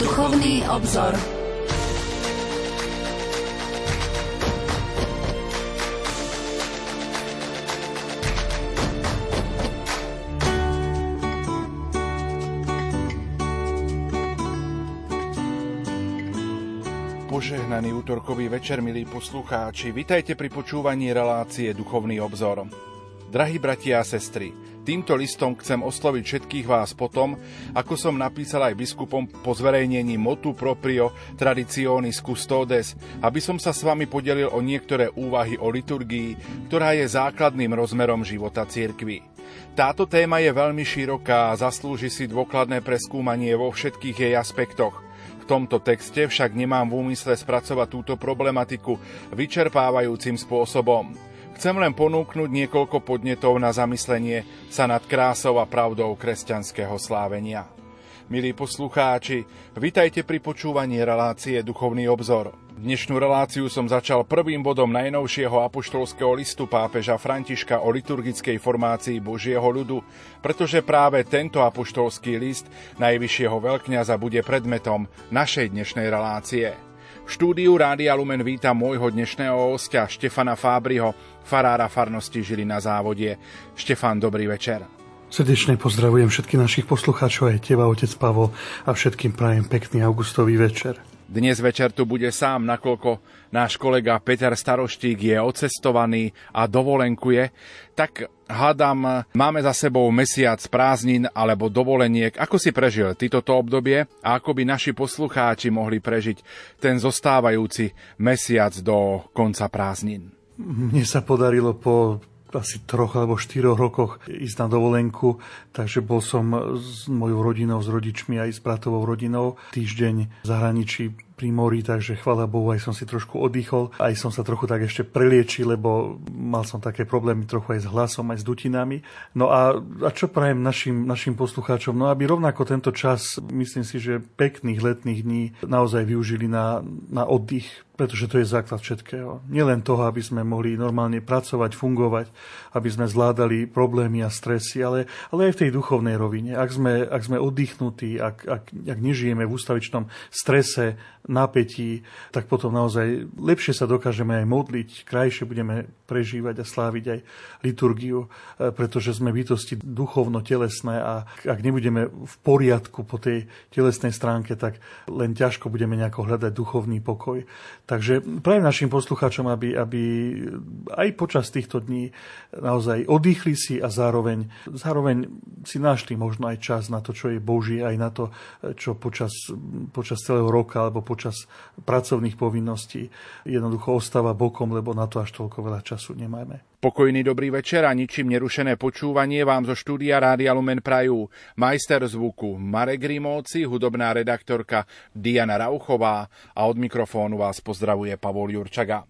Duchovný obzor. Požehnaný útorkový večer, milí poslucháči. Vitajte pri počúvaní relácie Duchovný obzor. Drahí bratia a sestry, týmto listom chcem osloviť všetkých vás potom, ako som napísal aj biskupom po zverejnení motu proprio traditionis custodes, aby som sa s vami podelil o niektoré úvahy o liturgii, ktorá je základným rozmerom života cirkvi. Táto téma je veľmi široká a zaslúži si dôkladné preskúmanie vo všetkých jej aspektoch – tomto texte však nemám v úmysle spracovať túto problematiku vyčerpávajúcim spôsobom. Chcem len ponúknuť niekoľko podnetov na zamyslenie sa nad krásou a pravdou kresťanského slávenia. Milí poslucháči, vitajte pri počúvaní relácie Duchovný obzor. Dnešnú reláciu som začal prvým bodom najnovšieho apoštolského listu pápeža Františka o liturgickej formácii Božieho ľudu, pretože práve tento apoštolský list najvyššieho veľkňaza bude predmetom našej dnešnej relácie. V štúdiu Rádia Lumen vítam môjho dnešného hostia Štefana Fábriho, farára farnosti Žili na závodie. Štefan, dobrý večer. Srdečne pozdravujem všetkých našich poslucháčov, aj teba, otec Pavol, a všetkým prajem pekný augustový večer. Dnes večer tu bude sám, nakoľko náš kolega Peter Staroštík je ocestovaný a dovolenkuje, tak hádam, máme za sebou mesiac prázdnin alebo dovoleniek. Ako si prežil ty toto obdobie a ako by naši poslucháči mohli prežiť ten zostávajúci mesiac do konca prázdnin? Mne sa podarilo po asi troch alebo štyroch rokoch ísť na dovolenku, takže bol som s mojou rodinou, s rodičmi aj s bratovou rodinou týždeň v zahraničí pri mori, takže chvála Bohu, aj som si trošku oddychol, aj som sa trochu tak ešte preliečil, lebo mal som také problémy trochu aj s hlasom, aj s dutinami. No a, a čo prajem našim, našim poslucháčom? No aby rovnako tento čas, myslím si, že pekných letných dní naozaj využili na, na oddych, pretože to je základ všetkého. Nielen toho, aby sme mohli normálne pracovať, fungovať, aby sme zvládali problémy a stresy, ale, ale aj v tej duchovnej rovine. Ak sme, ak sme oddychnutí, ak, ak, ak nežijeme v ústavičnom strese, napätí, tak potom naozaj lepšie sa dokážeme aj modliť, krajšie budeme prežívať a sláviť aj liturgiu, e, pretože sme bytosti duchovno-telesné a ak nebudeme v poriadku po tej telesnej stránke, tak len ťažko budeme nejako hľadať duchovný pokoj. Takže prajem našim poslucháčom, aby, aby aj počas týchto dní naozaj oddychli si a zároveň, zároveň si našli možno aj čas na to, čo je Boží, aj na to, čo počas, počas celého roka alebo počas pracovných povinností jednoducho ostáva bokom, lebo na to až toľko veľa času nemáme. Pokojný dobrý večer a ničím nerušené počúvanie vám zo štúdia Rádia Lumen Prajú. Majster zvuku Marek Rimóci, hudobná redaktorka Diana Rauchová a od mikrofónu vás pozdravuje Pavol Jurčaga.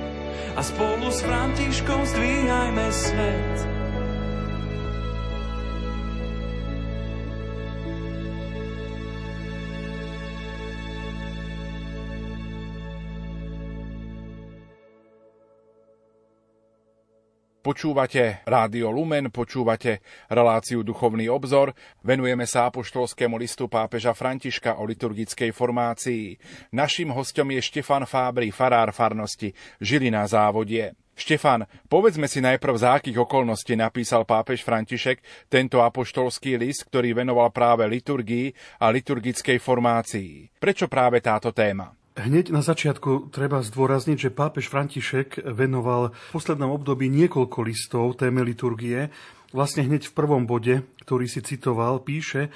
a spolu s Františkom zdvíhajme svet. Počúvate Rádio Lumen, počúvate reláciu Duchovný obzor. Venujeme sa apoštolskému listu pápeža Františka o liturgickej formácii. Naším hostom je Štefan Fábry, farár farnosti Žilina závodie. Štefan, povedzme si najprv, za akých okolností napísal pápež František tento apoštolský list, ktorý venoval práve liturgii a liturgickej formácii. Prečo práve táto téma? Hneď na začiatku treba zdôrazniť, že pápež František venoval v poslednom období niekoľko listov téme liturgie. Vlastne hneď v prvom bode, ktorý si citoval, píše,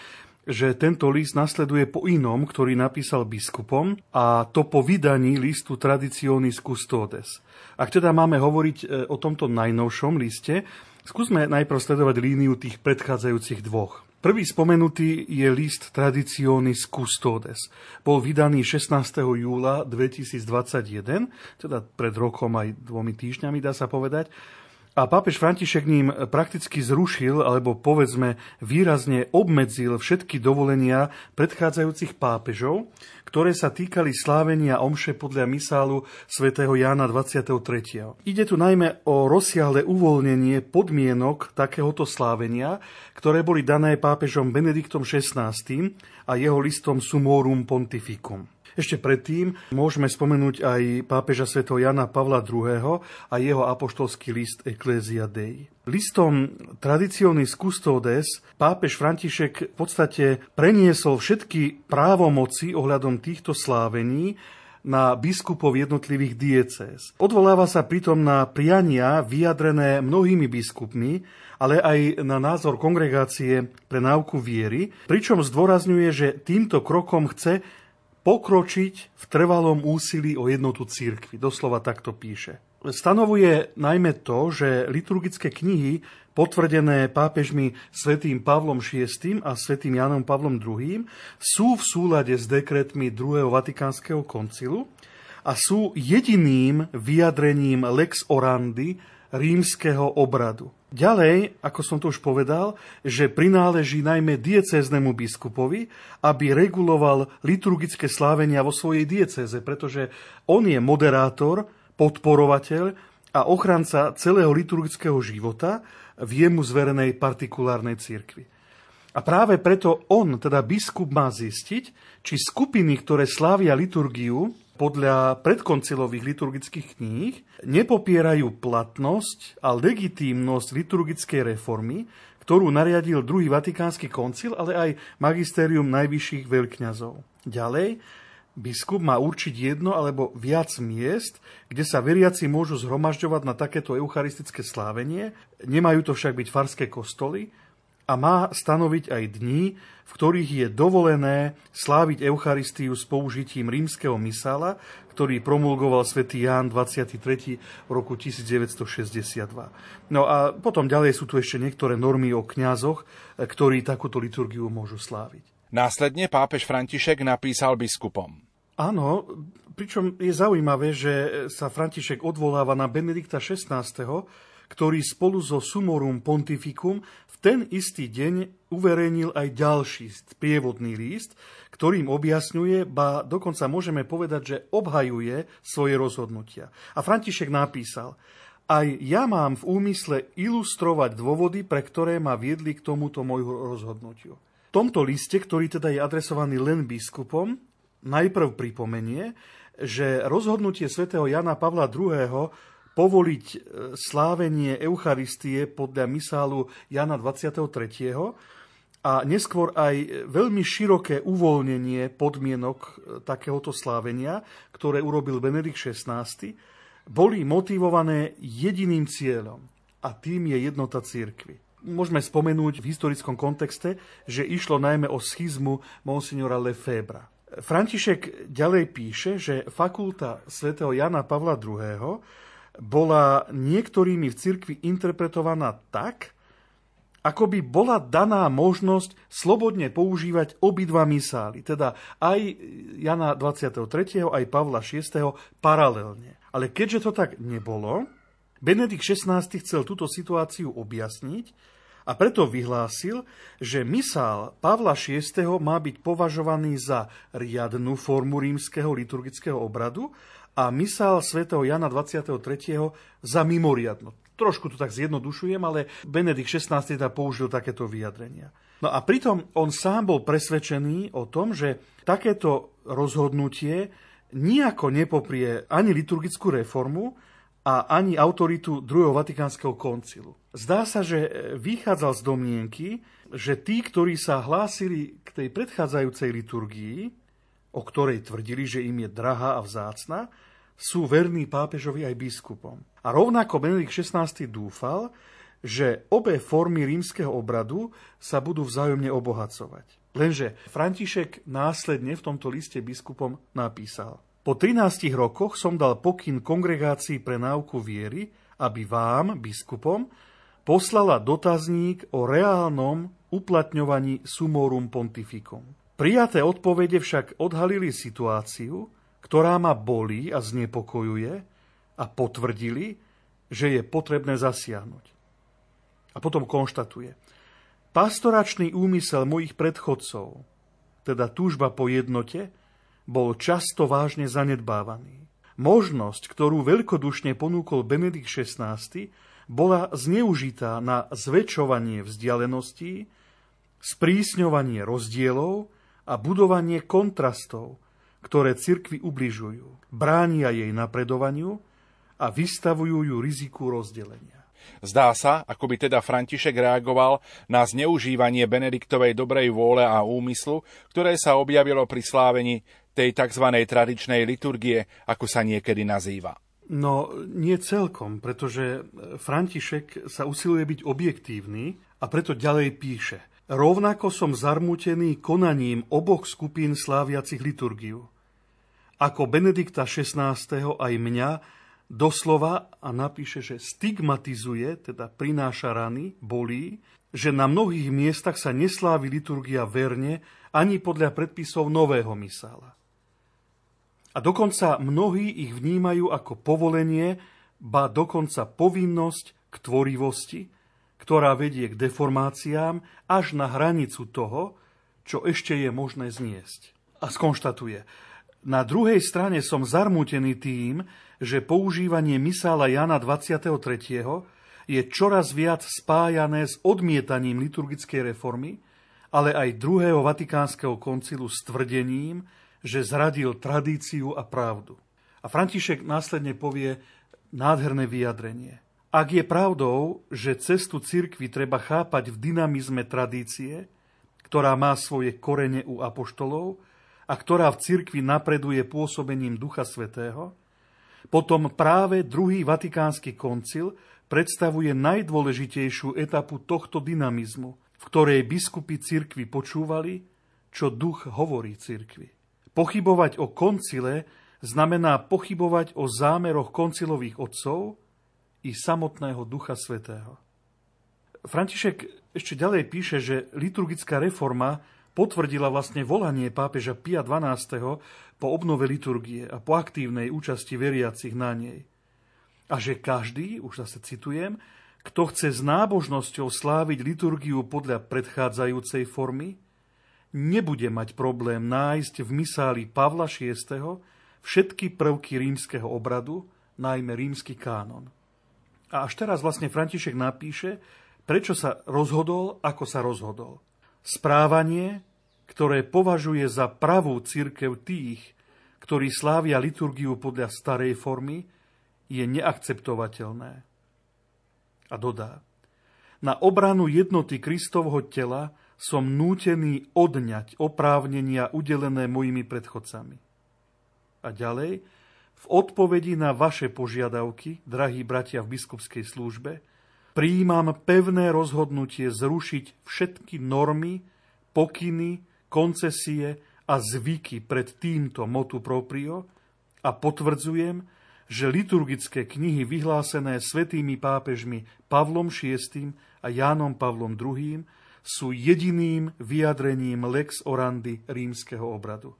že tento list nasleduje po inom, ktorý napísal biskupom, a to po vydaní listu Traditionis Custodes. Ak teda máme hovoriť e, o tomto najnovšom liste, skúsme najprv sledovať líniu tých predchádzajúcich dvoch. Prvý spomenutý je list Traditionis Custodes. Bol vydaný 16. júla 2021, teda pred rokom aj dvomi týždňami, dá sa povedať. A pápež František ním prakticky zrušil, alebo povedzme výrazne obmedzil všetky dovolenia predchádzajúcich pápežov, ktoré sa týkali slávenia omše podľa misálu svätého Jána 23. Ide tu najmä o rozsiahle uvoľnenie podmienok takéhoto slávenia, ktoré boli dané pápežom Benediktom XVI a jeho listom Sumorum Pontificum. Ešte predtým môžeme spomenúť aj pápeža Sv. Jana Pavla II. a jeho apoštolský list Ecclesia Dei. Listom Traditionis Custodes pápež František v podstate preniesol všetky právomoci ohľadom týchto slávení na biskupov jednotlivých diecéz. Odvoláva sa pritom na priania vyjadrené mnohými biskupmi, ale aj na názor kongregácie pre náuku viery, pričom zdôrazňuje, že týmto krokom chce pokročiť v trvalom úsilí o jednotu církvy. Doslova takto píše. Stanovuje najmä to, že liturgické knihy potvrdené pápežmi svätým Pavlom VI a svätým Janom Pavlom II sú v súlade s dekretmi druhého Vatikánskeho koncilu a sú jediným vyjadrením lex orandi rímskeho obradu. Ďalej, ako som to už povedal, že prináleží najmä diecéznemu biskupovi, aby reguloval liturgické slávenia vo svojej diecéze, pretože on je moderátor, podporovateľ a ochranca celého liturgického života v jemu zverenej partikulárnej cirkvi. A práve preto on, teda biskup, má zistiť, či skupiny, ktoré slávia liturgiu, podľa predkoncilových liturgických kníh nepopierajú platnosť a legitímnosť liturgickej reformy, ktorú nariadil druhý Vatikánsky koncil, ale aj magistérium najvyšších veľkňazov. Ďalej, biskup má určiť jedno alebo viac miest, kde sa veriaci môžu zhromažďovať na takéto eucharistické slávenie, nemajú to však byť farské kostoly, a má stanoviť aj dní, v ktorých je dovolené sláviť Eucharistiu s použitím rímskeho misála, ktorý promulgoval svätý Ján 23. v roku 1962. No a potom ďalej sú tu ešte niektoré normy o kňazoch, ktorí takúto liturgiu môžu sláviť. Následne pápež František napísal biskupom. Áno, pričom je zaujímavé, že sa František odvoláva na Benedikta XVI, ktorý spolu so Sumorum Pontificum v ten istý deň uverejnil aj ďalší prievodný list, ktorým objasňuje, ba dokonca môžeme povedať, že obhajuje svoje rozhodnutia. A František napísal, Aj ja mám v úmysle ilustrovať dôvody, pre ktoré ma viedli k tomuto môjho rozhodnutiu. V tomto liste, ktorý teda je adresovaný len biskupom, najprv pripomenie, že rozhodnutie svätého Jana Pavla II povoliť e, slávenie Eucharistie podľa misálu Jana 23. a neskôr aj veľmi široké uvoľnenie podmienok e, takéhoto slávenia, ktoré urobil Benedikt XVI, boli motivované jediným cieľom a tým je jednota církvy. Môžeme spomenúť v historickom kontexte, že išlo najmä o schizmu monsignora Lefebvre. František ďalej píše, že fakulta svätého Jana Pavla II bola niektorými v cirkvi interpretovaná tak, ako by bola daná možnosť slobodne používať obidva misály, teda aj Jana 23. aj Pavla VI. paralelne. Ale keďže to tak nebolo, Benedikt XVI chcel túto situáciu objasniť a preto vyhlásil, že misál Pavla VI. má byť považovaný za riadnu formu rímskeho liturgického obradu a misál svätého Jana 23. za mimoriadno. Trošku to tak zjednodušujem, ale Benedikt XVI teda použil takéto vyjadrenia. No a pritom on sám bol presvedčený o tom, že takéto rozhodnutie nijako nepoprie ani liturgickú reformu a ani autoritu druhého Vatikánskeho koncilu. Zdá sa, že vychádzal z domnienky, že tí, ktorí sa hlásili k tej predchádzajúcej liturgii, o ktorej tvrdili, že im je drahá a vzácna, sú verní pápežovi aj biskupom. A rovnako Benedikt XVI dúfal, že obe formy rímskeho obradu sa budú vzájomne obohacovať. Lenže František následne v tomto liste biskupom napísal Po 13 rokoch som dal pokyn kongregácii pre náuku viery, aby vám, biskupom, poslala dotazník o reálnom uplatňovaní sumorum pontificum. Prijaté odpovede však odhalili situáciu, ktorá ma bolí a znepokojuje a potvrdili, že je potrebné zasiahnuť. A potom konštatuje. Pastoračný úmysel mojich predchodcov, teda túžba po jednote, bol často vážne zanedbávaný. Možnosť, ktorú veľkodušne ponúkol Benedikt XVI, bola zneužitá na zväčšovanie vzdialeností, sprísňovanie rozdielov a budovanie kontrastov, ktoré cirkvi ubližujú, bránia jej napredovaniu a vystavujú ju riziku rozdelenia. Zdá sa, ako by teda František reagoval na zneužívanie Benediktovej dobrej vôle a úmyslu, ktoré sa objavilo pri slávení tej tzv. tradičnej liturgie, ako sa niekedy nazýva. No, nie celkom, pretože František sa usiluje byť objektívny a preto ďalej píše. Rovnako som zarmutený konaním oboch skupín sláviacich liturgiu ako Benedikta XVI. aj mňa doslova a napíše, že stigmatizuje, teda prináša rany, bolí, že na mnohých miestach sa neslávi liturgia verne ani podľa predpisov nového misála. A dokonca mnohí ich vnímajú ako povolenie, ba dokonca povinnosť k tvorivosti, ktorá vedie k deformáciám až na hranicu toho, čo ešte je možné zniesť. A skonštatuje, na druhej strane som zarmútený tým, že používanie misála Jana 23. je čoraz viac spájané s odmietaním liturgickej reformy, ale aj druhého Vatikánskeho koncilu s tvrdením, že zradil tradíciu a pravdu. A František následne povie nádherné vyjadrenie. Ak je pravdou, že cestu cirkvi treba chápať v dynamizme tradície, ktorá má svoje korene u apoštolov, a ktorá v cirkvi napreduje pôsobením Ducha Svetého, potom práve druhý Vatikánsky koncil predstavuje najdôležitejšiu etapu tohto dynamizmu, v ktorej biskupy cirkvi počúvali, čo duch hovorí cirkvi. Pochybovať o koncile znamená pochybovať o zámeroch koncilových otcov i samotného Ducha Svetého. František ešte ďalej píše, že liturgická reforma potvrdila vlastne volanie pápeža Pia XII. po obnove liturgie a po aktívnej účasti veriacich na nej. A že každý, už zase citujem, kto chce s nábožnosťou sláviť liturgiu podľa predchádzajúcej formy, nebude mať problém nájsť v misáli Pavla VI. všetky prvky rímskeho obradu, najmä rímsky kánon. A až teraz vlastne František napíše, prečo sa rozhodol, ako sa rozhodol. Správanie, ktoré považuje za pravú církev tých, ktorí slávia liturgiu podľa starej formy, je neakceptovateľné. A dodá, na obranu jednoty Kristovho tela som nútený odňať oprávnenia udelené mojimi predchodcami. A ďalej, v odpovedi na vaše požiadavky, drahí bratia v biskupskej službe, Príjmam pevné rozhodnutie zrušiť všetky normy, pokyny, koncesie a zvyky pred týmto motu proprio a potvrdzujem, že liturgické knihy vyhlásené svetými pápežmi Pavlom VI a Jánom Pavlom II sú jediným vyjadrením lex orandy rímskeho obradu.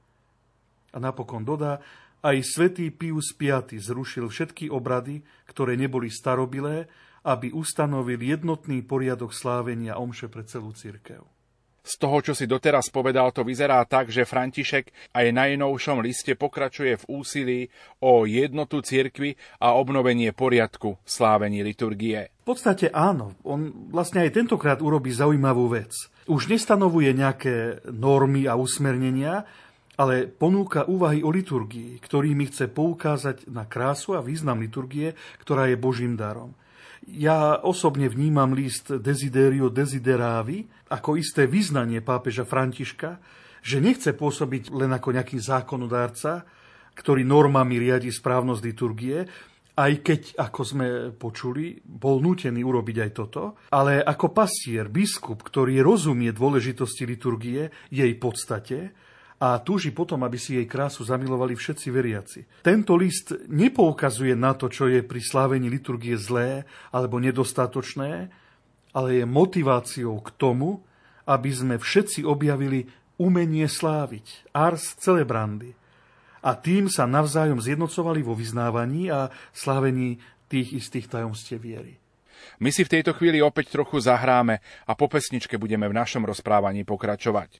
A napokon dodá, aj svätý Pius V zrušil všetky obrady, ktoré neboli starobilé aby ustanovil jednotný poriadok slávenia omše pre celú církev. Z toho, čo si doteraz povedal, to vyzerá tak, že František aj na najnovšom liste pokračuje v úsilí o jednotu cirkvy a obnovenie poriadku v slávení liturgie. V podstate áno. On vlastne aj tentokrát urobí zaujímavú vec. Už nestanovuje nejaké normy a usmernenia, ale ponúka úvahy o liturgii, ktorými chce poukázať na krásu a význam liturgie, ktorá je Božím darom. Ja osobne vnímam list Desiderio Desideravi ako isté vyznanie pápeža Františka, že nechce pôsobiť len ako nejaký zákonodárca, ktorý normami riadi správnosť liturgie, aj keď, ako sme počuli, bol nútený urobiť aj toto, ale ako pastier, biskup, ktorý rozumie dôležitosti liturgie, jej podstate, a túži potom, aby si jej krásu zamilovali všetci veriaci. Tento list nepoukazuje na to, čo je pri slávení liturgie zlé alebo nedostatočné, ale je motiváciou k tomu, aby sme všetci objavili umenie sláviť, ars celebrandy. A tým sa navzájom zjednocovali vo vyznávaní a slávení tých istých tajomstiev viery. My si v tejto chvíli opäť trochu zahráme a po pesničke budeme v našom rozprávaní pokračovať.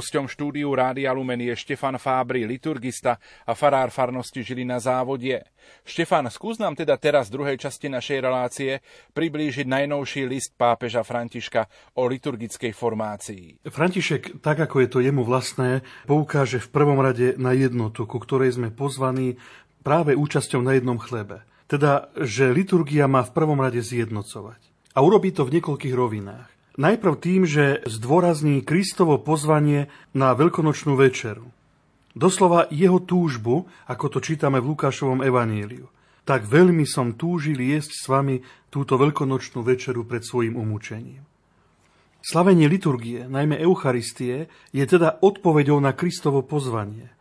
Hosťom štúdiu Rádia Lumen je Štefan Fábry, liturgista a farár farnosti žili na závodie. Štefan, skús nám teda teraz v druhej časti našej relácie priblížiť najnovší list pápeža Františka o liturgickej formácii. František, tak ako je to jemu vlastné, poukáže v prvom rade na jednotu, ku ktorej sme pozvaní práve účasťou na jednom chlebe. Teda, že liturgia má v prvom rade zjednocovať. A urobí to v niekoľkých rovinách. Najprv tým, že zdôrazní Kristovo pozvanie na veľkonočnú večeru. Doslova jeho túžbu, ako to čítame v Lukášovom evaníliu. Tak veľmi som túžil jesť s vami túto veľkonočnú večeru pred svojim umúčením. Slavenie liturgie, najmä Eucharistie, je teda odpoveďou na Kristovo pozvanie,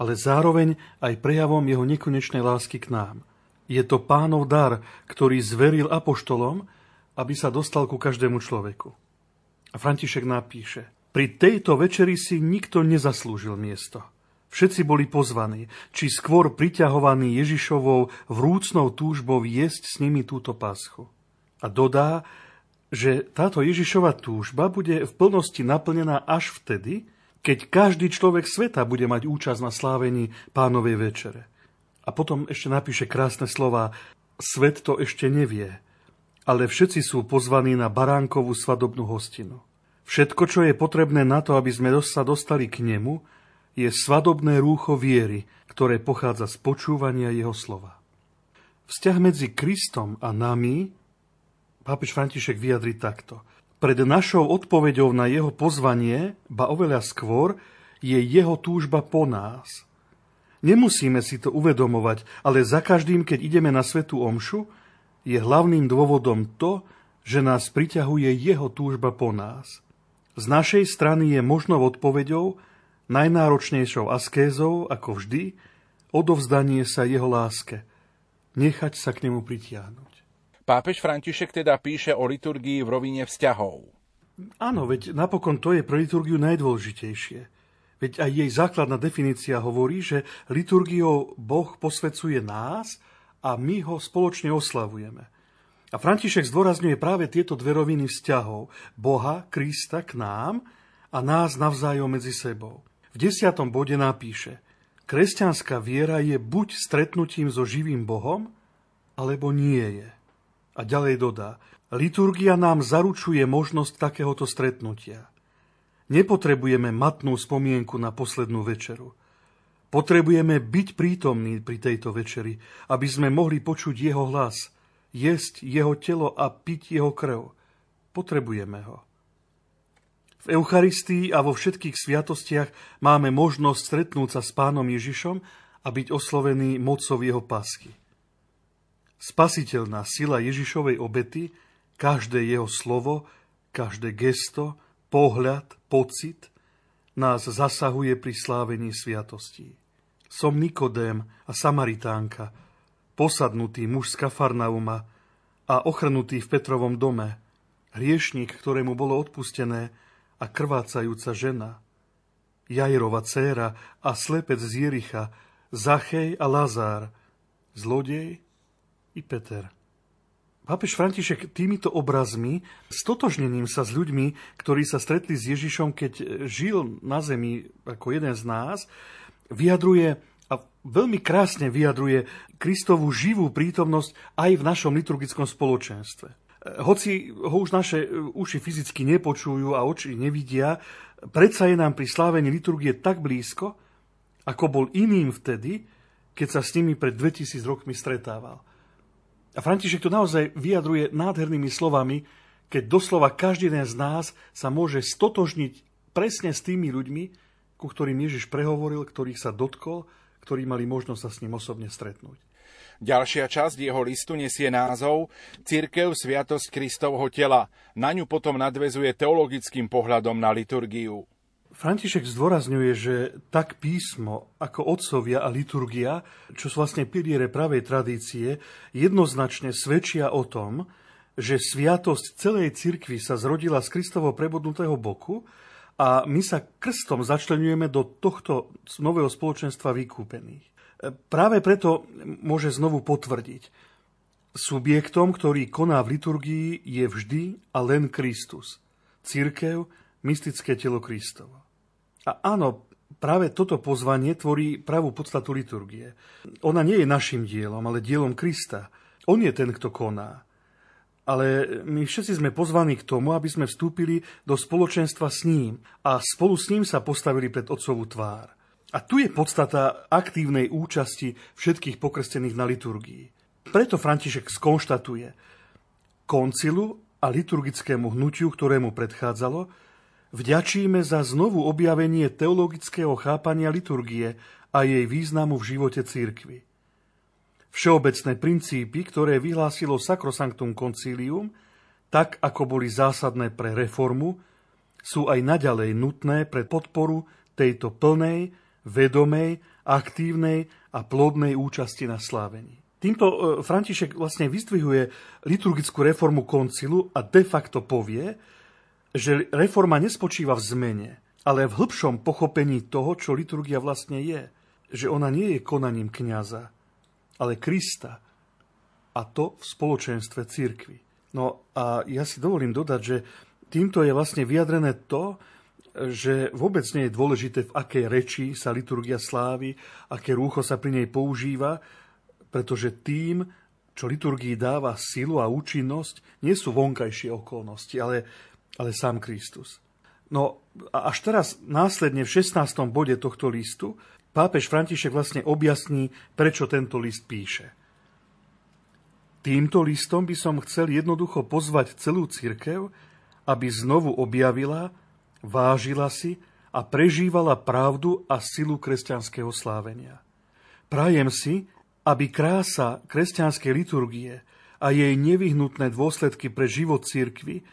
ale zároveň aj prejavom jeho nekonečnej lásky k nám. Je to pánov dar, ktorý zveril apoštolom aby sa dostal ku každému človeku. A František napíše, pri tejto večeri si nikto nezaslúžil miesto. Všetci boli pozvaní, či skôr priťahovaní Ježišovou vrúcnou túžbou jesť s nimi túto páschu. A dodá, že táto Ježišova túžba bude v plnosti naplnená až vtedy, keď každý človek sveta bude mať účasť na slávení pánovej večere. A potom ešte napíše krásne slova, svet to ešte nevie, ale všetci sú pozvaní na baránkovú svadobnú hostinu. Všetko, čo je potrebné na to, aby sme sa dostali k nemu, je svadobné rúcho viery, ktoré pochádza z počúvania jeho slova. Vzťah medzi Kristom a nami pápež František vyjadri takto. Pred našou odpoveďou na jeho pozvanie, ba oveľa skôr, je jeho túžba po nás. Nemusíme si to uvedomovať, ale za každým, keď ideme na svetú omšu, je hlavným dôvodom to, že nás priťahuje jeho túžba po nás. Z našej strany je možnou odpoveďou, najnáročnejšou askézou, ako vždy, odovzdanie sa jeho láske, nechať sa k nemu pritiahnuť. Pápež František teda píše o liturgii v rovine vzťahov. Áno, veď napokon to je pre liturgiu najdôležitejšie. Veď aj jej základná definícia hovorí, že liturgiou Boh posvecuje nás a my ho spoločne oslavujeme. A František zdôrazňuje práve tieto dve roviny vzťahov. Boha, Krista k nám a nás navzájom medzi sebou. V desiatom bode napíše, kresťanská viera je buď stretnutím so živým Bohom, alebo nie je. A ďalej dodá, liturgia nám zaručuje možnosť takéhoto stretnutia. Nepotrebujeme matnú spomienku na poslednú večeru – Potrebujeme byť prítomní pri tejto večeri, aby sme mohli počuť jeho hlas, jesť jeho telo a piť jeho krv. Potrebujeme ho. V Eucharistii a vo všetkých sviatostiach máme možnosť stretnúť sa s pánom Ježišom a byť oslovený mocou jeho pasky. Spasiteľná sila Ježišovej obety, každé jeho slovo, každé gesto, pohľad, pocit nás zasahuje pri slávení sviatostí. Som Nikodém a Samaritánka, posadnutý muž z Kafarnauma a ochrnutý v Petrovom dome, hriešnik, ktorému bolo odpustené a krvácajúca žena, Jajrova dcéra a slepec z Jericha, Zachej a Lazár, zlodej i Peter. Pápež František týmito obrazmi, stotožnením sa s ľuďmi, ktorí sa stretli s Ježišom, keď žil na zemi ako jeden z nás, vyjadruje a veľmi krásne vyjadruje Kristovú živú prítomnosť aj v našom liturgickom spoločenstve. Hoci ho už naše uši fyzicky nepočujú a oči nevidia, predsa je nám pri slávení liturgie tak blízko, ako bol iným vtedy, keď sa s nimi pred 2000 rokmi stretával. A František to naozaj vyjadruje nádhernými slovami, keď doslova každý z nás sa môže stotožniť presne s tými ľuďmi, ku ktorým Ježiš prehovoril, ktorých sa dotkol, ktorí mali možnosť sa s ním osobne stretnúť. Ďalšia časť jeho listu nesie názov Cirkev Sviatosť Kristovho tela. Na ňu potom nadvezuje teologickým pohľadom na liturgiu. František zdôrazňuje, že tak písmo ako otcovia a liturgia, čo sú vlastne piliere pravej tradície, jednoznačne svedčia o tom, že sviatosť celej cirkvi sa zrodila z Kristovo prebodnutého boku a my sa krstom začlenujeme do tohto nového spoločenstva vykúpených. E, práve preto môže znovu potvrdiť. Subjektom, ktorý koná v liturgii, je vždy a len Kristus. Církev, mystické telo Kristovo. A áno, práve toto pozvanie tvorí pravú podstatu liturgie. Ona nie je našim dielom, ale dielom Krista. On je ten, kto koná. Ale my všetci sme pozvaní k tomu, aby sme vstúpili do spoločenstva s ním a spolu s ním sa postavili pred Otcovú tvár. A tu je podstata aktívnej účasti všetkých pokrstených na liturgii. Preto František skonštatuje koncilu a liturgickému hnutiu, ktorému predchádzalo, vďačíme za znovu objavenie teologického chápania liturgie a jej významu v živote církvy. Všeobecné princípy, ktoré vyhlásilo Sacrosanctum Concilium, tak ako boli zásadné pre reformu, sú aj naďalej nutné pre podporu tejto plnej, vedomej, aktívnej a plodnej účasti na slávení. Týmto e, František vlastne vystvihuje liturgickú reformu koncilu a de facto povie, že reforma nespočíva v zmene, ale v hĺbšom pochopení toho, čo liturgia vlastne je. Že ona nie je konaním kniaza, ale Krista. A to v spoločenstve církvy. No a ja si dovolím dodať, že týmto je vlastne vyjadrené to, že vôbec nie je dôležité, v akej reči sa liturgia slávy, aké rúcho sa pri nej používa, pretože tým, čo liturgii dáva silu a účinnosť, nie sú vonkajšie okolnosti, ale, ale sám Kristus. No a až teraz následne v 16. bode tohto listu pápež František vlastne objasní, prečo tento list píše. Týmto listom by som chcel jednoducho pozvať celú cirkev, aby znovu objavila, vážila si a prežívala pravdu a silu kresťanského slávenia. Prajem si, aby krása kresťanskej liturgie a jej nevyhnutné dôsledky pre život cirkvy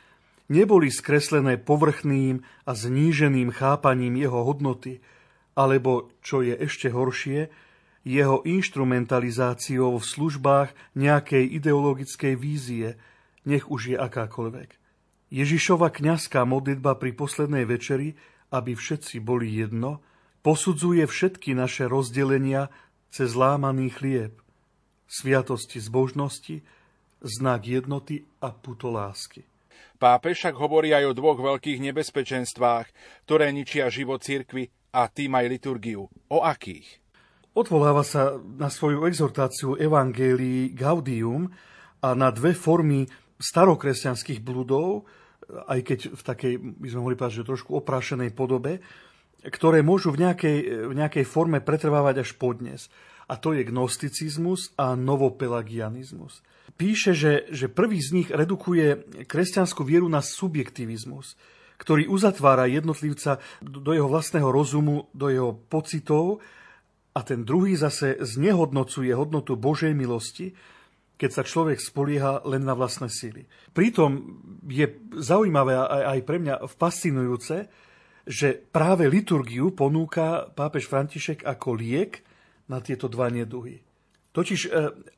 neboli skreslené povrchným a zníženým chápaním jeho hodnoty, alebo, čo je ešte horšie, jeho instrumentalizáciou v službách nejakej ideologickej vízie, nech už je akákoľvek. Ježišova kňazská modlitba pri poslednej večeri, aby všetci boli jedno, posudzuje všetky naše rozdelenia cez lámaný chlieb, sviatosti zbožnosti, znak jednoty a puto lásky. Pápež však hovorí aj o dvoch veľkých nebezpečenstvách, ktoré ničia život cirkvy a tým aj liturgiu. O akých? Odvoláva sa na svoju exhortáciu Evangelii Gaudium a na dve formy starokresťanských bludov, aj keď v takej, by sme mohli povedať, že trošku oprášenej podobe, ktoré môžu v nejakej, v nejakej forme pretrvávať až podnes. A to je gnosticizmus a novopelagianizmus. Píše, že, že prvý z nich redukuje kresťanskú vieru na subjektivizmus ktorý uzatvára jednotlivca do jeho vlastného rozumu, do jeho pocitov a ten druhý zase znehodnocuje hodnotu Božej milosti, keď sa človek spolieha len na vlastné síly. Pritom je zaujímavé aj pre mňa fascinujúce, že práve liturgiu ponúka pápež František ako liek na tieto dva neduhy. Totiž, e,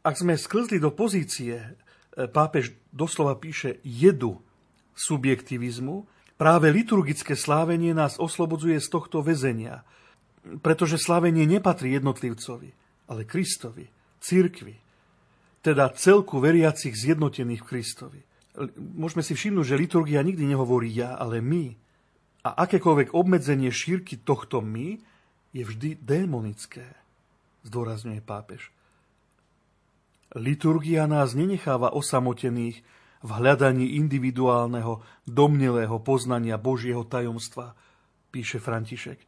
ak sme sklzli do pozície, e, pápež doslova píše jedu subjektivizmu, Práve liturgické slávenie nás oslobodzuje z tohto väzenia, pretože slávenie nepatrí jednotlivcovi, ale Kristovi, církvi, teda celku veriacich zjednotených v Kristovi. Môžeme si všimnúť, že liturgia nikdy nehovorí ja, ale my. A akékoľvek obmedzenie šírky tohto my je vždy démonické, zdôrazňuje pápež. Liturgia nás nenecháva osamotených v hľadaní individuálneho, domnelého poznania Božieho tajomstva, píše František.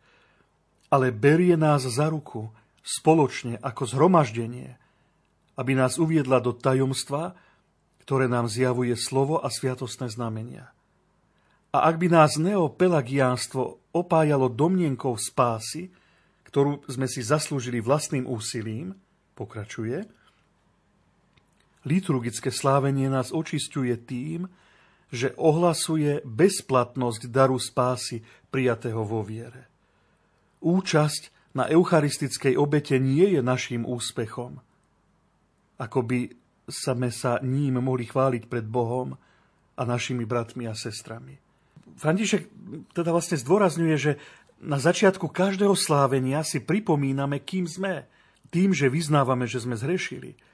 Ale berie nás za ruku, spoločne ako zhromaždenie, aby nás uviedla do tajomstva, ktoré nám zjavuje slovo a sviatostné znamenia. A ak by nás neopelagiánstvo opájalo domnienkou spásy, ktorú sme si zaslúžili vlastným úsilím, pokračuje, Liturgické slávenie nás očisťuje tým, že ohlasuje bezplatnosť daru spásy prijatého vo viere. Účasť na eucharistickej obete nie je našim úspechom. Ako by sme sa ním mohli chváliť pred Bohom a našimi bratmi a sestrami. František teda vlastne zdôrazňuje, že na začiatku každého slávenia si pripomíname, kým sme. Tým, že vyznávame, že sme zhrešili –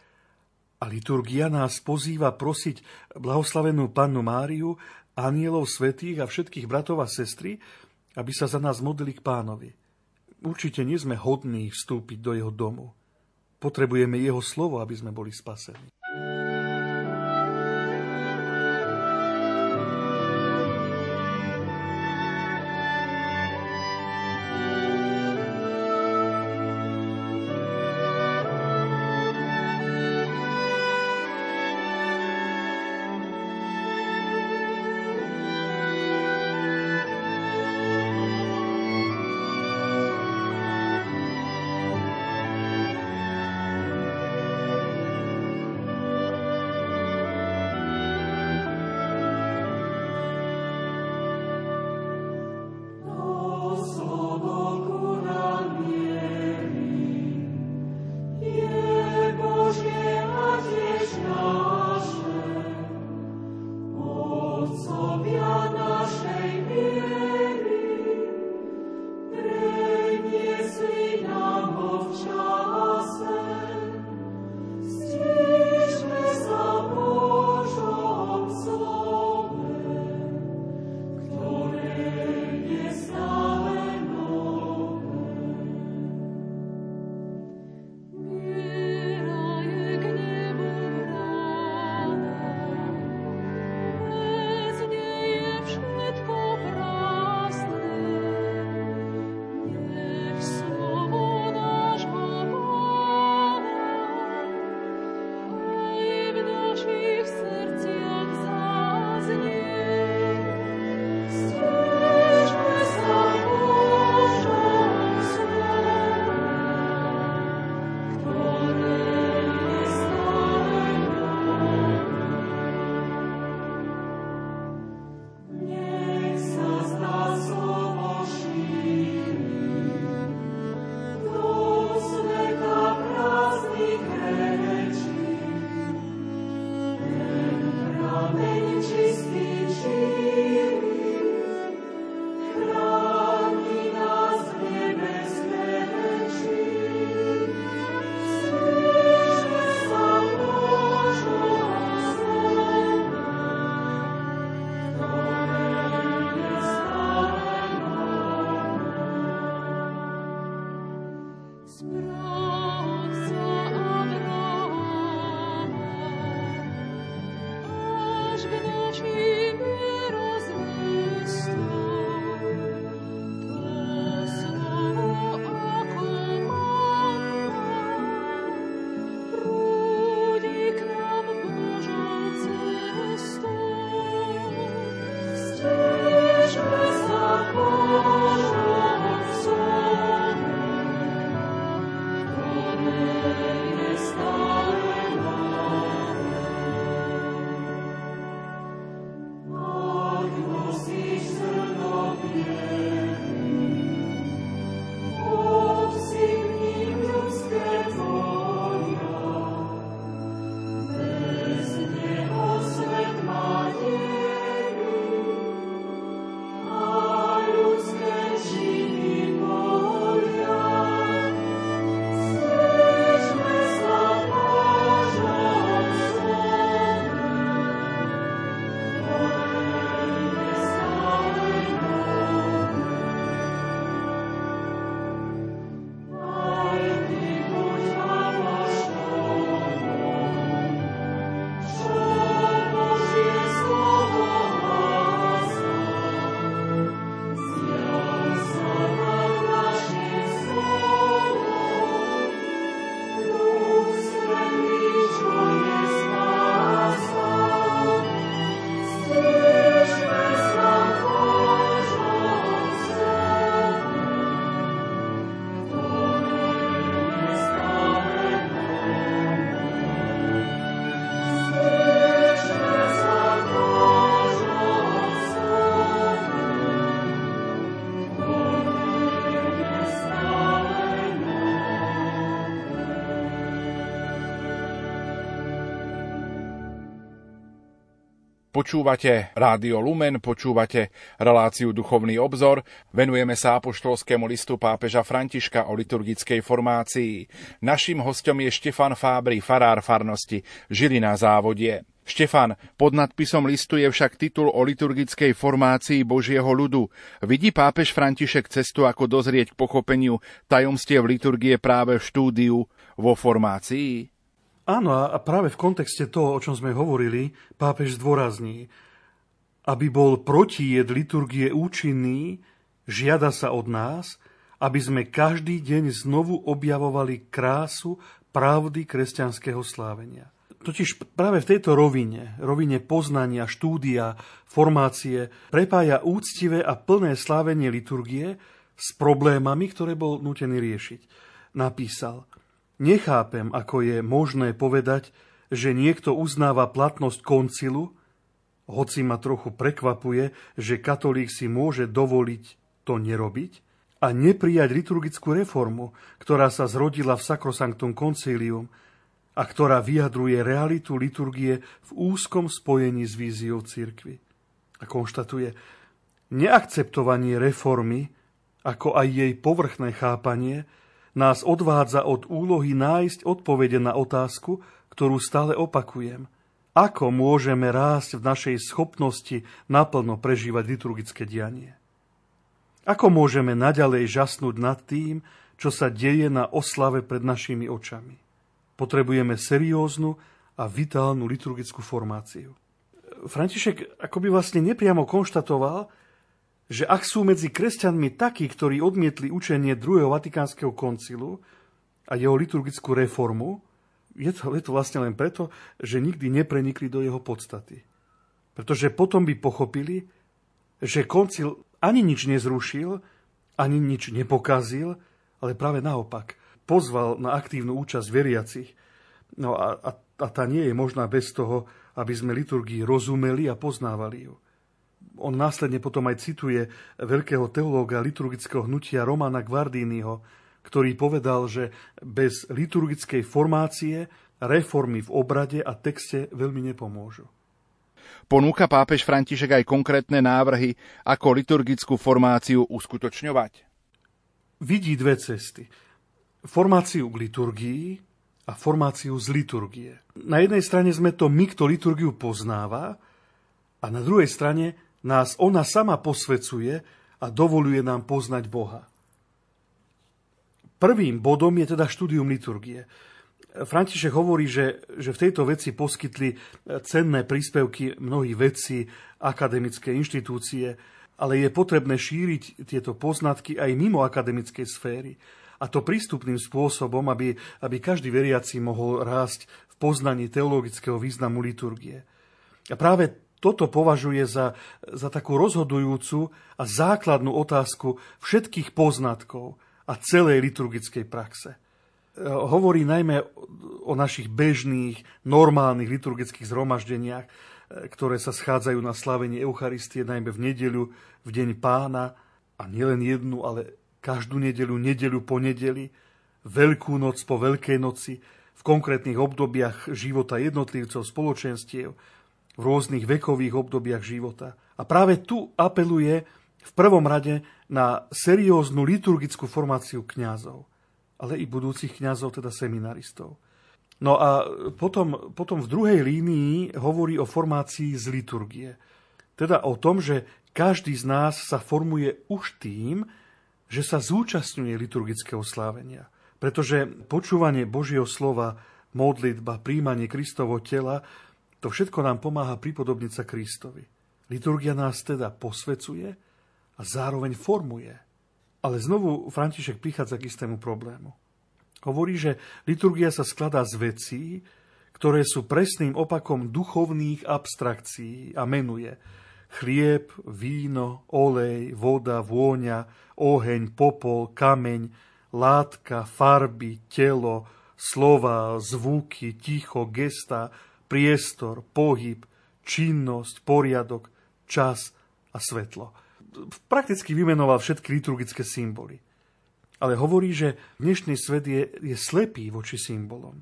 a liturgia nás pozýva prosiť blahoslavenú pannu Máriu, anielov svetých a všetkých bratov a sestry, aby sa za nás modlili k pánovi. Určite nie sme hodní vstúpiť do jeho domu. Potrebujeme jeho slovo, aby sme boli spasení. Počúvate Rádio Lumen, počúvate reláciu Duchovný obzor. Venujeme sa apoštolskému listu pápeža Františka o liturgickej formácii. Naším hostom je Štefan Fábry, farár farnosti Žilina závodie. Štefan, pod nadpisom listu je však titul o liturgickej formácii Božieho ľudu. Vidí pápež František cestu, ako dozrieť k pochopeniu tajomstiev liturgie práve v štúdiu vo formácii? Áno, a práve v kontexte toho, o čom sme hovorili, pápež zdôrazní, aby bol protijed liturgie účinný, žiada sa od nás, aby sme každý deň znovu objavovali krásu pravdy kresťanského slávenia. Totiž práve v tejto rovine, rovine poznania, štúdia, formácie, prepája úctivé a plné slávenie liturgie s problémami, ktoré bol nutený riešiť. Napísal, nechápem, ako je možné povedať, že niekto uznáva platnosť koncilu, hoci ma trochu prekvapuje, že katolík si môže dovoliť to nerobiť, a neprijať liturgickú reformu, ktorá sa zrodila v Sacrosanctum Concilium, a ktorá vyjadruje realitu liturgie v úzkom spojení s víziou cirkvy. A konštatuje, neakceptovanie reformy, ako aj jej povrchné chápanie, nás odvádza od úlohy nájsť odpovede na otázku, ktorú stále opakujem. Ako môžeme rásť v našej schopnosti naplno prežívať liturgické dianie? Ako môžeme naďalej žasnúť nad tým, čo sa deje na oslave pred našimi očami? Potrebujeme serióznu a vitálnu liturgickú formáciu. František akoby vlastne nepriamo konštatoval, že ak sú medzi kresťanmi takí, ktorí odmietli učenie druhého Vatikánskeho koncilu a jeho liturgickú reformu, je to, je to vlastne len preto, že nikdy neprenikli do jeho podstaty. Pretože potom by pochopili, že koncil ani nič nezrušil, ani nič nepokazil, ale práve naopak pozval na aktívnu účasť veriacich. No a, a, a tá nie je možná bez toho, aby sme liturgii rozumeli a poznávali ju. On následne potom aj cituje veľkého teológa liturgického hnutia Romana Guardiniho, ktorý povedal, že bez liturgickej formácie reformy v obrade a texte veľmi nepomôžu. Ponúka pápež František aj konkrétne návrhy, ako liturgickú formáciu uskutočňovať? Vidí dve cesty formáciu k liturgii a formáciu z liturgie. Na jednej strane sme to my, kto liturgiu poznáva, a na druhej strane nás ona sama posvecuje a dovoluje nám poznať Boha. Prvým bodom je teda štúdium liturgie. František hovorí, že, že v tejto veci poskytli cenné príspevky mnohí vedci, akademické inštitúcie, ale je potrebné šíriť tieto poznatky aj mimo akademickej sféry a to prístupným spôsobom, aby, aby každý veriaci mohol rásť v poznaní teologického významu liturgie. A práve toto považuje za, za takú rozhodujúcu a základnú otázku všetkých poznatkov a celej liturgickej praxe. Hovorí najmä o našich bežných, normálnych liturgických zhromaždeniach, ktoré sa schádzajú na slavenie Eucharistie najmä v nedeľu, v deň pána a nielen jednu, ale každú nedeľu, nedeľu po nedeli, veľkú noc po veľkej noci, v konkrétnych obdobiach života jednotlivcov, spoločenstiev, v rôznych vekových obdobiach života. A práve tu apeluje v prvom rade na serióznu liturgickú formáciu kňazov, ale i budúcich kňazov, teda seminaristov. No a potom, potom v druhej línii hovorí o formácii z liturgie. Teda o tom, že každý z nás sa formuje už tým, že sa zúčastňuje liturgického slávenia. Pretože počúvanie Božieho slova, modlitba, príjmanie Kristovo tela, to všetko nám pomáha pripodobniť sa Kristovi. Liturgia nás teda posvecuje a zároveň formuje. Ale znovu František prichádza k istému problému. Hovorí, že liturgia sa skladá z vecí, ktoré sú presným opakom duchovných abstrakcií a menuje chlieb, víno, olej, voda, vôňa, oheň, popol, kameň, látka, farby, telo, slova, zvuky, ticho, gesta, priestor, pohyb, činnosť, poriadok, čas a svetlo. Prakticky vymenoval všetky liturgické symboly. Ale hovorí, že dnešný svet je, je slepý voči symbolom.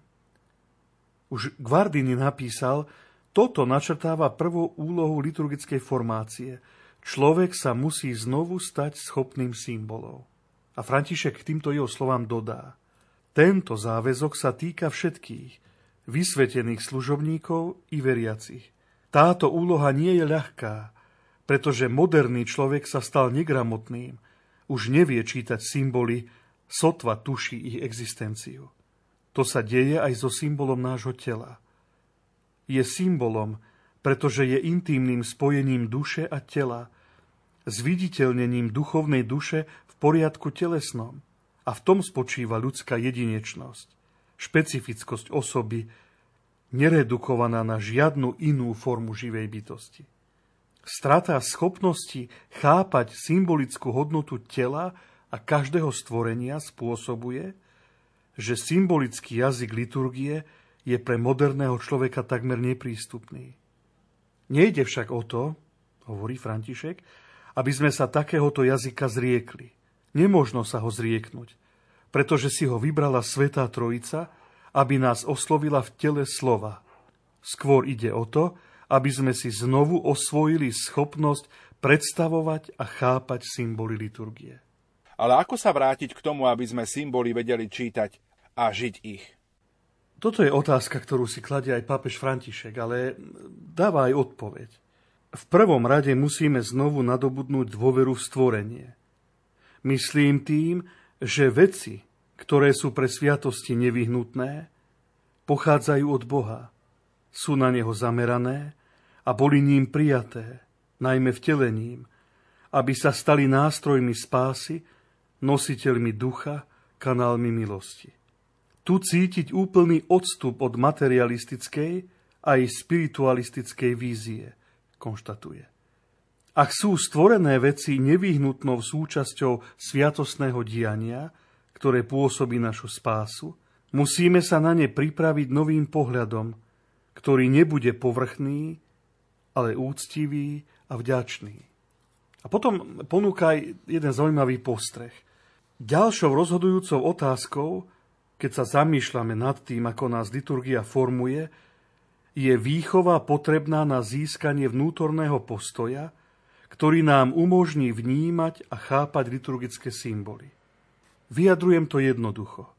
Už Guardini napísal, toto načrtáva prvú úlohu liturgickej formácie. Človek sa musí znovu stať schopným symbolov. A František k týmto jeho slovám dodá. Tento záväzok sa týka všetkých. Vysvetených služobníkov i veriacich. Táto úloha nie je ľahká, pretože moderný človek sa stal negramotným, už nevie čítať symboly, sotva tuší ich existenciu. To sa deje aj so symbolom nášho tela. Je symbolom, pretože je intímnym spojením duše a tela, zviditeľnením duchovnej duše v poriadku telesnom. A v tom spočíva ľudská jedinečnosť, špecifickosť osoby, neredukovaná na žiadnu inú formu živej bytosti. Strata schopnosti chápať symbolickú hodnotu tela a každého stvorenia spôsobuje, že symbolický jazyk liturgie je pre moderného človeka takmer neprístupný. Nejde však o to, hovorí František, aby sme sa takéhoto jazyka zriekli. Nemožno sa ho zrieknúť, pretože si ho vybrala Svetá Trojica, aby nás oslovila v tele slova. Skôr ide o to, aby sme si znovu osvojili schopnosť predstavovať a chápať symboly liturgie. Ale ako sa vrátiť k tomu, aby sme symboly vedeli čítať a žiť ich? Toto je otázka, ktorú si kladie aj pápež František, ale dáva aj odpoveď. V prvom rade musíme znovu nadobudnúť dôveru v stvorenie. Myslím tým, že veci, ktoré sú pre sviatosti nevyhnutné, pochádzajú od Boha, sú na Neho zamerané a boli ním prijaté, najmä vtelením, aby sa stali nástrojmi spásy, nositeľmi ducha, kanálmi milosti. Tu cítiť úplný odstup od materialistickej aj spiritualistickej vízie, konštatuje. Ak sú stvorené veci nevyhnutnou súčasťou sviatosného diania, ktoré pôsobí našu spásu, musíme sa na ne pripraviť novým pohľadom, ktorý nebude povrchný, ale úctivý a vďačný. A potom ponúka jeden zaujímavý postreh. Ďalšou rozhodujúcou otázkou, keď sa zamýšľame nad tým, ako nás liturgia formuje, je výchova potrebná na získanie vnútorného postoja, ktorý nám umožní vnímať a chápať liturgické symboly. Vyjadrujem to jednoducho.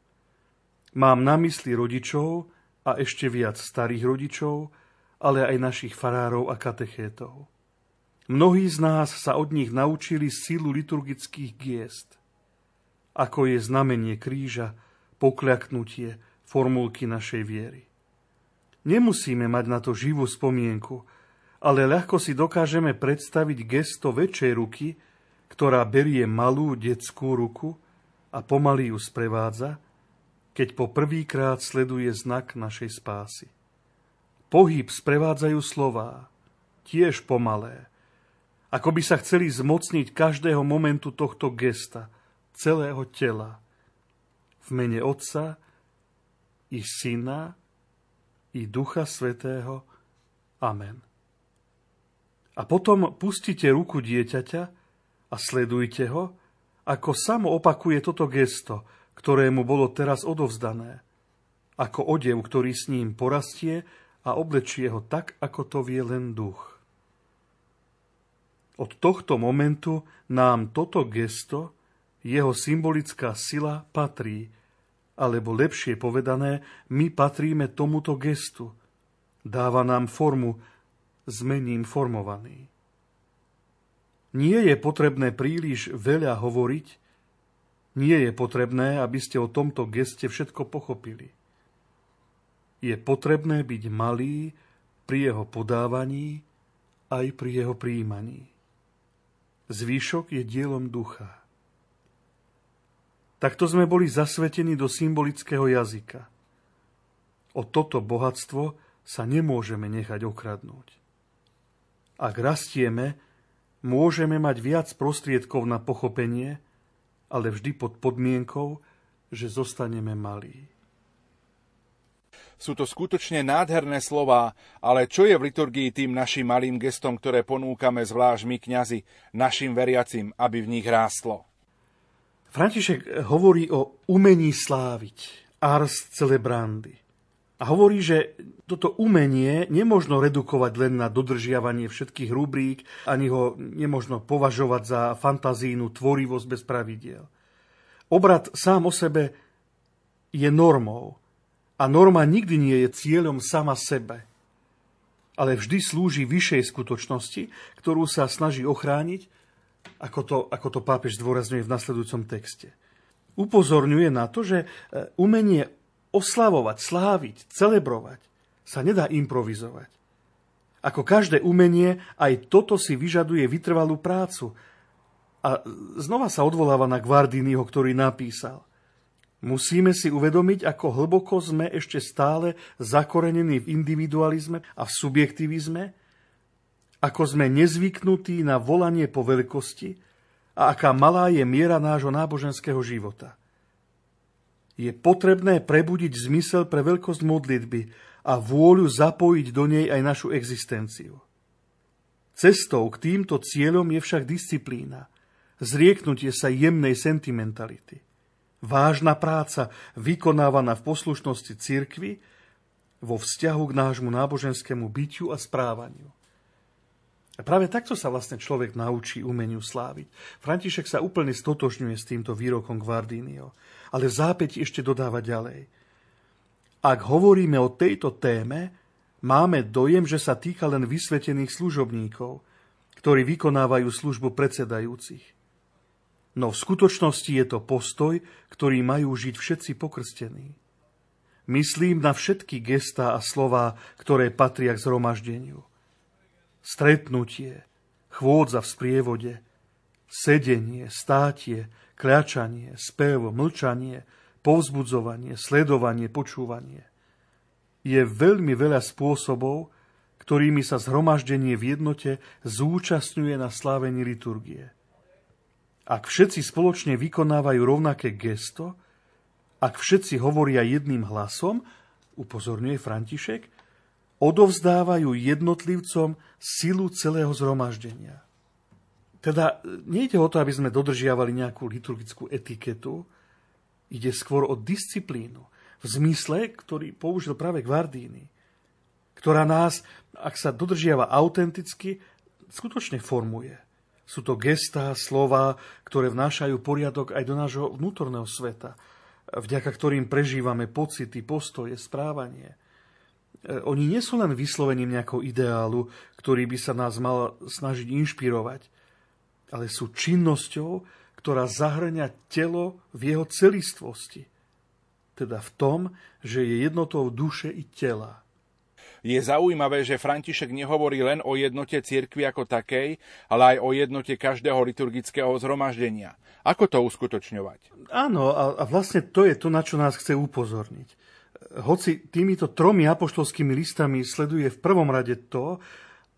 Mám na mysli rodičov a ešte viac starých rodičov, ale aj našich farárov a katechétov. Mnohí z nás sa od nich naučili silu liturgických giest, ako je znamenie kríža, pokľaknutie, formulky našej viery. Nemusíme mať na to živú spomienku, ale ľahko si dokážeme predstaviť gesto väčšej ruky, ktorá berie malú detskú ruku a pomaly ju sprevádza, keď po prvýkrát sleduje znak našej spásy. Pohyb sprevádzajú slová, tiež pomalé, ako by sa chceli zmocniť každého momentu tohto gesta, celého tela. V mene Otca i Syna i Ducha Svetého. Amen. A potom pustite ruku dieťaťa a sledujte ho, ako samo opakuje toto gesto, ktorému bolo teraz odovzdané, ako odev, ktorý s ním porastie a oblečie ho tak, ako to vie len duch. Od tohto momentu nám toto gesto, jeho symbolická sila patrí, alebo lepšie povedané, my patríme tomuto gestu. Dáva nám formu, zmením formovaný. Nie je potrebné príliš veľa hovoriť, nie je potrebné, aby ste o tomto geste všetko pochopili je potrebné byť malý pri jeho podávaní aj pri jeho príjmaní. Zvýšok je dielom ducha. Takto sme boli zasvetení do symbolického jazyka. O toto bohatstvo sa nemôžeme nechať okradnúť. Ak rastieme, môžeme mať viac prostriedkov na pochopenie, ale vždy pod podmienkou, že zostaneme malí. Sú to skutočne nádherné slová, ale čo je v liturgii tým našim malým gestom, ktoré ponúkame zvlášť my kňazi, našim veriacim, aby v nich rástlo? František hovorí o umení sláviť, ars celebrandi. A hovorí, že toto umenie nemožno redukovať len na dodržiavanie všetkých rubrík, ani ho nemožno považovať za fantazínu tvorivosť bez pravidiel. Obrad sám o sebe je normou, A norma nikdy nie je cieľom sama sebe, ale vždy slúži vyššej skutočnosti, ktorú sa snaží ochrániť, ako to, ako to pápež zdôrazňuje v nasledujúcom texte. Upozorňuje na to, že e, umenie oslavovať, sláviť, celebrovať sa nedá improvizovať. Ako každé umenie, aj toto si vyžaduje vytrvalú prácu. A znova sa odvoláva na Guardiniho, ktorý napísal. Musíme si uvedomiť, ako hlboko sme ešte stále zakorenení v individualizme a v subjektivizme, ako sme nezvyknutí na volanie po veľkosti a aká malá je miera nášho náboženského života. Je potrebné prebudiť zmysel pre veľkosť modlitby a vôľu zapojiť do nej aj našu existenciu. Cestou k týmto cieľom je však disciplína, zrieknutie sa jemnej sentimentality – vážna práca vykonávaná v poslušnosti cirkvi vo vzťahu k nášmu náboženskému bytiu a správaniu. A práve takto sa vlastne človek naučí umeniu sláviť. František sa úplne stotožňuje s týmto výrokom Guardinio, ale v zápäti ešte dodáva ďalej. Ak hovoríme o tejto téme, máme dojem, že sa týka len vysvetených služobníkov, ktorí vykonávajú službu predsedajúcich. No v skutočnosti je to postoj, ktorý majú žiť všetci pokrstení. Myslím na všetky gestá a slová, ktoré patria k zhromaždeniu. Stretnutie, chôdza v sprievode, sedenie, státie, kľačanie, spev, mlčanie, povzbudzovanie, sledovanie, počúvanie. Je veľmi veľa spôsobov, ktorými sa zhromaždenie v jednote zúčastňuje na slávení liturgie. Ak všetci spoločne vykonávajú rovnaké gesto, ak všetci hovoria jedným hlasom, upozorňuje František, odovzdávajú jednotlivcom silu celého zhromaždenia. Teda nejde o to, aby sme dodržiavali nejakú liturgickú etiketu, ide skôr o disciplínu, v zmysle, ktorý použil práve Guardini, ktorá nás, ak sa dodržiava autenticky, skutočne formuje. Sú to gestá, slova, ktoré vnášajú poriadok aj do nášho vnútorného sveta, vďaka ktorým prežívame pocity, postoje, správanie. E, oni nie sú len vyslovením nejakého ideálu, ktorý by sa nás mal snažiť inšpirovať, ale sú činnosťou, ktorá zahrňa telo v jeho celistvosti. Teda v tom, že je jednotou duše i tela. Je zaujímavé, že František nehovorí len o jednote cirkvi ako takej, ale aj o jednote každého liturgického zhromaždenia. Ako to uskutočňovať? Áno, a vlastne to je to, na čo nás chce upozorniť. Hoci týmito tromi apoštolskými listami sleduje v prvom rade to,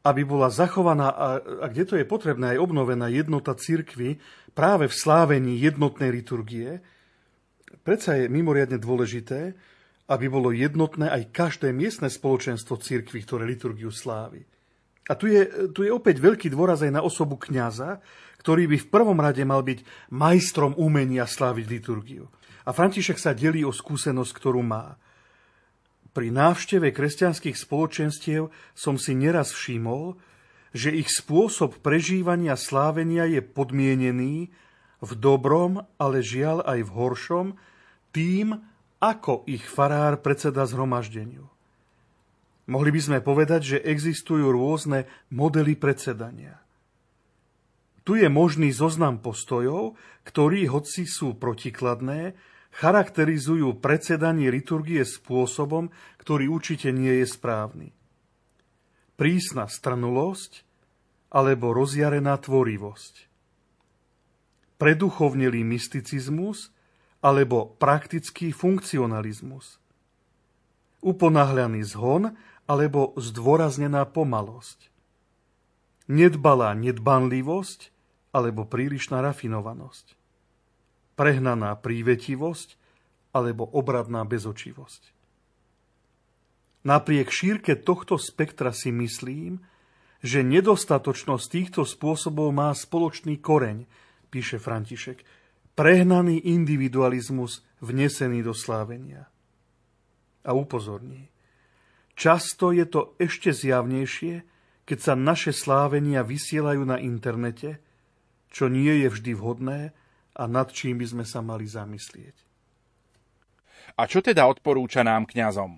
aby bola zachovaná a, a kde to je potrebné aj obnovená jednota cirkvy práve v slávení jednotnej liturgie, predsa je mimoriadne dôležité, aby bolo jednotné aj každé miestne spoločenstvo cirkvi, ktoré liturgiu slávi. A tu je, tu je opäť veľký dôraz aj na osobu kňaza, ktorý by v prvom rade mal byť majstrom umenia sláviť liturgiu. A František sa delí o skúsenosť, ktorú má. Pri návšteve kresťanských spoločenstiev som si neraz všimol, že ich spôsob prežívania slávenia je podmienený v dobrom, ale žiaľ aj v horšom, tým, ako ich farár predseda zhromaždeniu. Mohli by sme povedať, že existujú rôzne modely predsedania. Tu je možný zoznam postojov, ktorí, hoci sú protikladné, charakterizujú predsedanie liturgie spôsobom, ktorý určite nie je správny. Prísna strnulosť alebo rozjarená tvorivosť. Preduchovnelý mysticizmus alebo praktický funkcionalizmus. Uponáhľaný zhon alebo zdôraznená pomalosť. Nedbalá nedbanlivosť alebo prílišná rafinovanosť. Prehnaná prívetivosť alebo obradná bezočivosť. Napriek šírke tohto spektra si myslím, že nedostatočnosť týchto spôsobov má spoločný koreň, píše František, prehnaný individualizmus vnesený do slávenia. A upozorní, často je to ešte zjavnejšie, keď sa naše slávenia vysielajú na internete, čo nie je vždy vhodné a nad čím by sme sa mali zamyslieť. A čo teda odporúča nám kňazom?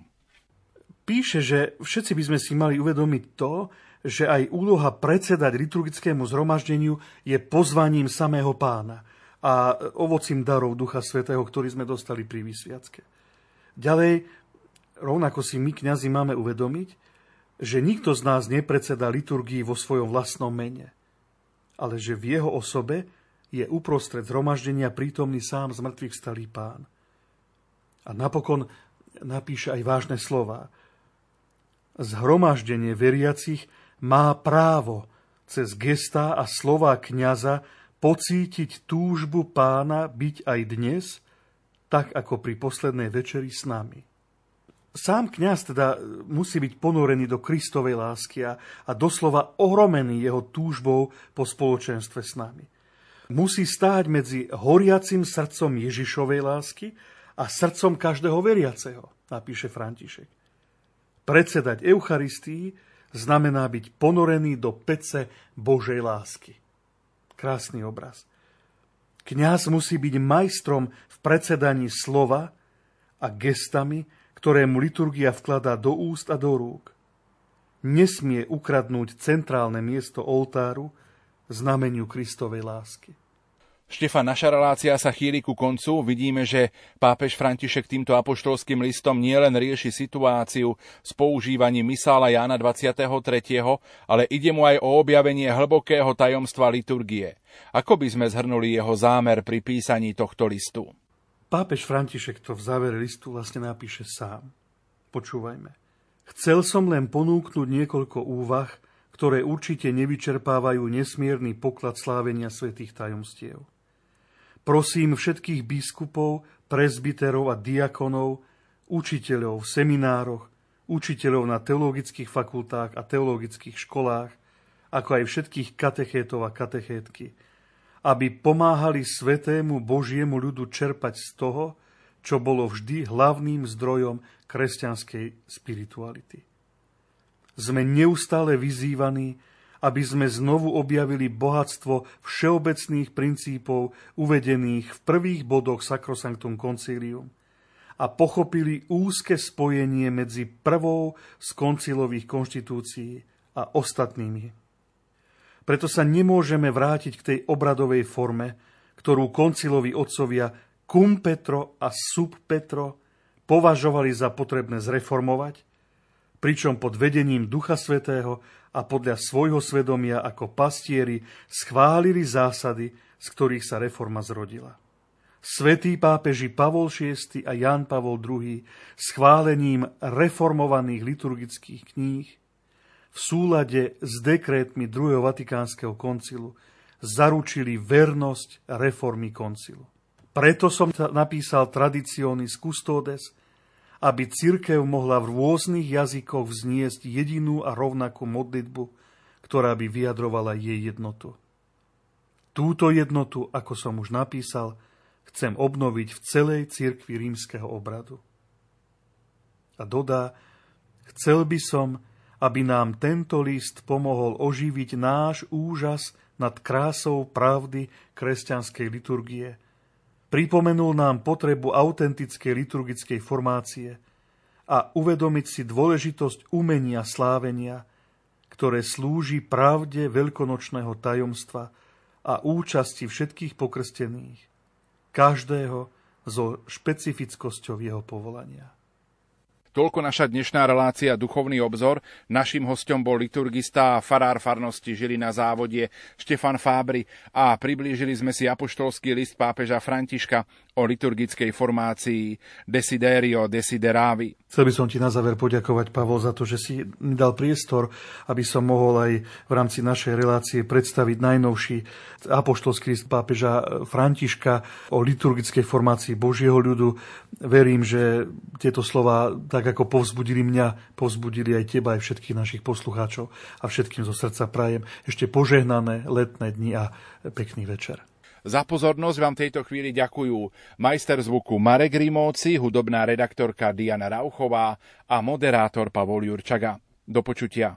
Píše, že všetci by sme si mali uvedomiť to, že aj úloha predsedať liturgickému zhromaždeniu je pozvaním samého pána a ovocím darov Ducha Svetého, ktorý sme dostali pri vysviacke. Ďalej, rovnako si my, kňazi, máme uvedomiť, že nikto z nás nepredseda liturgii vo svojom vlastnom mene, ale že v jeho osobe je uprostred zhromaždenia prítomný sám z mŕtvych stalý pán. A napokon napíše aj vážne slova – Zhromaždenie veriacich má právo cez gestá a slova kniaza pocítiť túžbu pána byť aj dnes, tak ako pri poslednej večeri s nami. Sám kňaz teda musí byť ponorený do Kristovej lásky a, a doslova ohromený jeho túžbou po spoločenstve s nami. Musí stáť medzi horiacim srdcom Ježišovej lásky a srdcom každého veriaceho, napíše František. Predsedať Eucharistii znamená byť ponorený do pece Božej lásky. Krásny obraz. Kňaz musí byť majstrom v predsedaní slova a gestami, ktoré mu liturgia vkladá do úst a do rúk. Nesmie ukradnúť centrálne miesto oltáru znameniu Kristovej lásky. Štefan, naša relácia sa chýli ku koncu. Vidíme, že pápež František týmto apoštolským listom nielen rieši situáciu s používaním misála Jána 23., ale ide mu aj o objavenie hlbokého tajomstva liturgie. Ako by sme zhrnuli jeho zámer pri písaní tohto listu? Pápež František to v závere listu vlastne napíše sám. Počúvajme. Chcel som len ponúknuť niekoľko úvah, ktoré určite nevyčerpávajú nesmierny poklad slávenia svetých tajomstiev. Prosím všetkých biskupov, prezbiterov a diakonov, učiteľov v seminároch, učiteľov na teologických fakultách a teologických školách, ako aj všetkých katechétov a katechétky, aby pomáhali svetému Božiemu ľudu čerpať z toho, čo bolo vždy hlavným zdrojom kresťanskej spirituality. Sme neustále vyzývaní, aby sme znovu objavili bohatstvo všeobecných princípov uvedených v prvých bodoch Sacrosanctum Concilium a pochopili úzke spojenie medzi prvou z koncilových konštitúcií a ostatnými. Preto sa nemôžeme vrátiť k tej obradovej forme, ktorú konciloví otcovia cum Petro a sub Petro považovali za potrebné zreformovať, pričom pod vedením Ducha Svetého a podľa svojho svedomia ako pastieri schválili zásady, z ktorých sa reforma zrodila. Svetý pápeži Pavol VI a Jan Pavol II schválením reformovaných liturgických kníh v súlade s dekrétmi druhého Vatikánskeho koncilu zaručili vernosť reformy koncilu. Preto som napísal Traditionis Custodes, aby cirkev mohla v rôznych jazykoch vzniesť jedinú a rovnakú modlitbu, ktorá by vyjadrovala jej jednotu. Túto jednotu, ako som už napísal, chcem obnoviť v celej cirkvi rímskeho obradu. A dodá, chcel by som, aby nám tento list pomohol oživiť náš úžas nad krásou pravdy kresťanskej liturgie – Pripomenul nám potrebu autentickej liturgickej formácie a uvedomiť si dôležitosť umenia slávenia, ktoré slúži pravde veľkonočného tajomstva a účasti všetkých pokrstených, každého so špecifickosťou jeho povolania. Toľko naša dnešná relácia Duchovný obzor. Naším hostom bol liturgista a farár farnosti žili na závodie Štefan Fábry a priblížili sme si apoštolský list pápeža Františka o liturgickej formácii Desiderio Desideravi. Chcel by som ti na záver poďakovať, Pavol, za to, že si mi dal priestor, aby som mohol aj v rámci našej relácie predstaviť najnovší apoštolský list pápeža Františka o liturgickej formácii Božieho ľudu. Verím, že tieto slova, tak ako povzbudili mňa, povzbudili aj teba, aj všetkých našich poslucháčov a všetkým zo srdca prajem ešte požehnané letné dni a pekný večer. Za pozornosť vám tejto chvíli ďakujú majster zvuku Marek Rimóci, hudobná redaktorka Diana Rauchová a moderátor Pavol Jurčaga. Do počutia.